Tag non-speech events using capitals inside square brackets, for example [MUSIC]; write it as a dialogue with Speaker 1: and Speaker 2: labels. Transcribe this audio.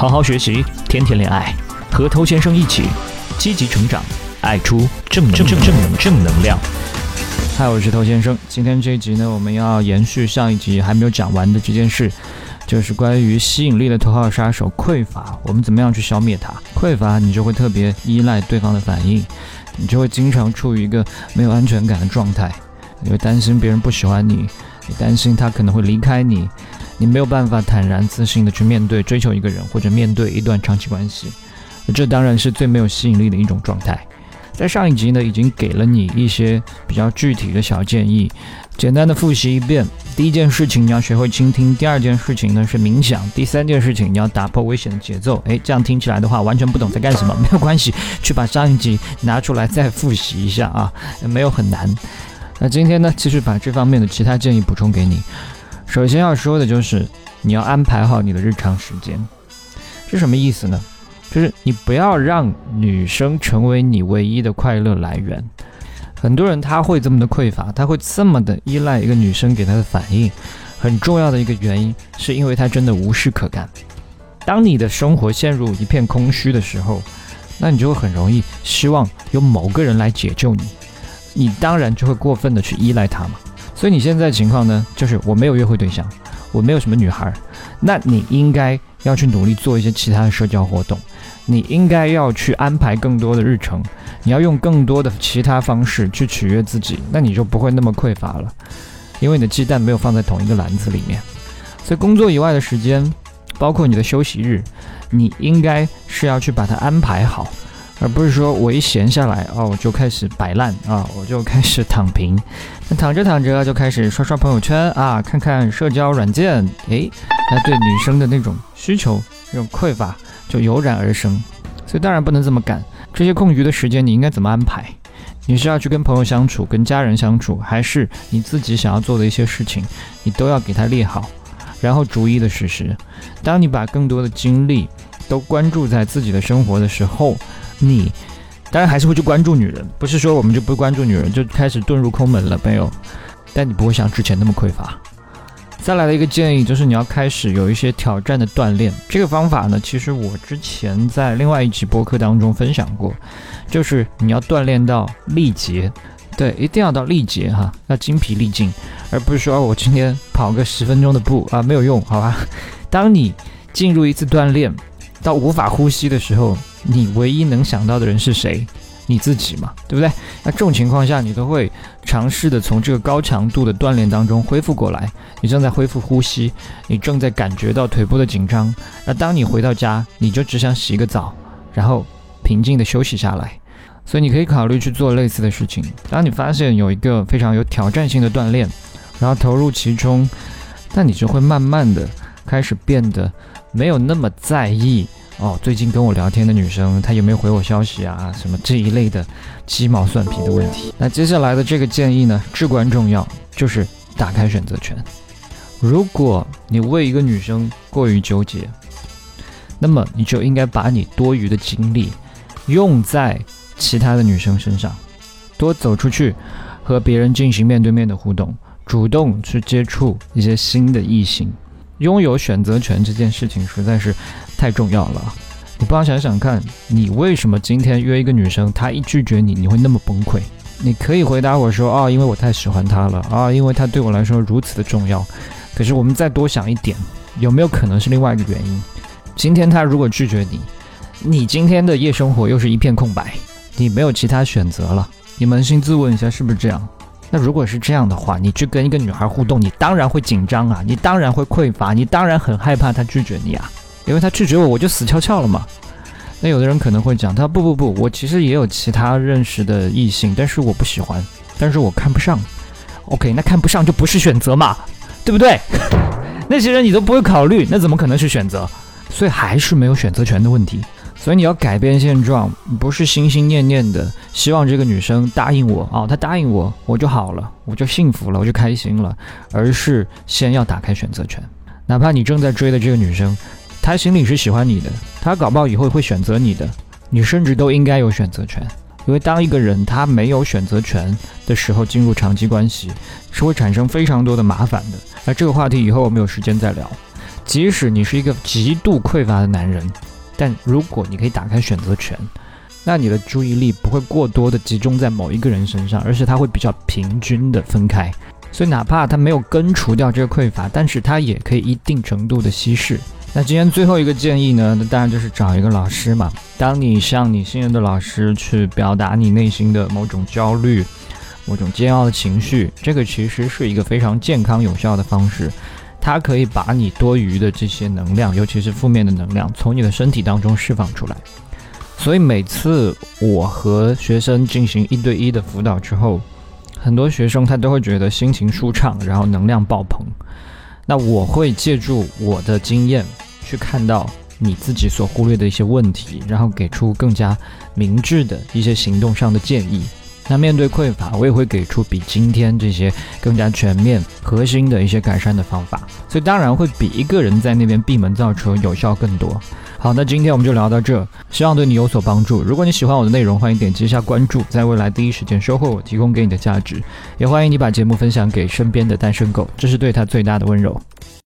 Speaker 1: 好好学习，天天恋爱，和头先生一起积极成长，爱出正正正正正能量。嗨，我是头先生。今天这一集呢，我们要延续上一集还没有讲完的这件事，就是关于吸引力的头号杀手——匮乏。我们怎么样去消灭它？匮乏，你就会特别依赖对方的反应，你就会经常处于一个没有安全感的状态，你会担心别人不喜欢你，你担心他可能会离开你，你没有办法坦然自信的去面对追求一个人或者面对一段长期关系，这当然是最没有吸引力的一种状态。在上一集呢，已经给了你一些比较具体的小建议，简单的复习一遍。第一件事情，你要学会倾听；第二件事情呢是冥想；第三件事情，你要打破危险的节奏。诶，这样听起来的话，完全不懂在干什么，没有关系，去把上一集拿出来再复习一下啊，没有很难。那今天呢，继续把这方面的其他建议补充给你。首先要说的就是，你要安排好你的日常时间，是什么意思呢？就是你不要让女生成为你唯一的快乐来源。很多人他会这么的匮乏，他会这么的依赖一个女生给他的反应。很重要的一个原因，是因为他真的无事可干。当你的生活陷入一片空虚的时候，那你就会很容易希望有某个人来解救你。你当然就会过分的去依赖他嘛。所以你现在情况呢，就是我没有约会对象，我没有什么女孩，那你应该要去努力做一些其他的社交活动。你应该要去安排更多的日程，你要用更多的其他方式去取悦自己，那你就不会那么匮乏了，因为你的鸡蛋没有放在同一个篮子里面。所以工作以外的时间，包括你的休息日，你应该是要去把它安排好，而不是说我一闲下来哦，我就开始摆烂啊，我就开始躺平，那 [LAUGHS] 躺着躺着就开始刷刷朋友圈啊，看看社交软件，诶，那对女生的那种需求，那种匮乏。就油然而生，所以当然不能这么干。这些空余的时间你应该怎么安排？你是要去跟朋友相处、跟家人相处，还是你自己想要做的一些事情，你都要给他列好，然后逐一的实施。当你把更多的精力都关注在自己的生活的时候，你当然还是会去关注女人，不是说我们就不关注女人就开始遁入空门了，没有。但你不会像之前那么匮乏。再来的一个建议就是，你要开始有一些挑战的锻炼。这个方法呢，其实我之前在另外一期播客当中分享过，就是你要锻炼到力竭，对，一定要到力竭哈，要精疲力尽，而不是说我今天跑个十分钟的步啊，没有用，好吧？[LAUGHS] 当你进入一次锻炼到无法呼吸的时候，你唯一能想到的人是谁？你自己嘛，对不对？那这种情况下，你都会尝试的从这个高强度的锻炼当中恢复过来。你正在恢复呼吸，你正在感觉到腿部的紧张。那当你回到家，你就只想洗个澡，然后平静的休息下来。所以你可以考虑去做类似的事情。当你发现有一个非常有挑战性的锻炼，然后投入其中，那你就会慢慢的开始变得没有那么在意。哦，最近跟我聊天的女生，她有没有回我消息啊？什么这一类的鸡毛蒜皮的问题。那接下来的这个建议呢，至关重要，就是打开选择权。如果你为一个女生过于纠结，那么你就应该把你多余的精力用在其他的女生身上，多走出去和别人进行面对面的互动，主动去接触一些新的异性。拥有选择权这件事情实在是太重要了。你不妨想想看，你为什么今天约一个女生，她一拒绝你，你会那么崩溃？你可以回答我说：“啊，因为我太喜欢她了啊，因为她对我来说如此的重要。”可是我们再多想一点，有没有可能是另外一个原因？今天她如果拒绝你，你今天的夜生活又是一片空白，你没有其他选择了。你扪心自问一下，是不是这样？那如果是这样的话，你去跟一个女孩互动，你当然会紧张啊，你当然会匮乏，你当然很害怕她拒绝你啊，因为她拒绝我，我就死翘翘了嘛。那有的人可能会讲，他不不不，我其实也有其他认识的异性，但是我不喜欢，但是我看不上。OK，那看不上就不是选择嘛，对不对？[LAUGHS] 那些人你都不会考虑，那怎么可能是选择？所以还是没有选择权的问题。所以你要改变现状，不是心心念念的希望这个女生答应我啊，她答应我我就好了，我就幸福了，我就开心了，而是先要打开选择权。哪怕你正在追的这个女生，她心里是喜欢你的，她搞不好以后会选择你的，你甚至都应该有选择权。因为当一个人他没有选择权的时候，进入长期关系是会产生非常多的麻烦的。那这个话题以后我们有时间再聊。即使你是一个极度匮乏的男人，但如果你可以打开选择权，那你的注意力不会过多的集中在某一个人身上，而是它会比较平均的分开。所以哪怕他没有根除掉这个匮乏，但是他也可以一定程度的稀释。那今天最后一个建议呢？那当然就是找一个老师嘛。当你向你信任的老师去表达你内心的某种焦虑、某种煎熬的情绪，这个其实是一个非常健康有效的方式。它可以把你多余的这些能量，尤其是负面的能量，从你的身体当中释放出来。所以每次我和学生进行一对一的辅导之后，很多学生他都会觉得心情舒畅，然后能量爆棚。那我会借助我的经验去看到你自己所忽略的一些问题，然后给出更加明智的一些行动上的建议。那面对匮乏，我也会给出比今天这些更加全面、核心的一些改善的方法。所以当然会比一个人在那边闭门造车有效更多。好，那今天我们就聊到这，希望对你有所帮助。如果你喜欢我的内容，欢迎点击一下关注，在未来第一时间收获我提供给你的价值。也欢迎你把节目分享给身边的单身狗，这是对他最大的温柔。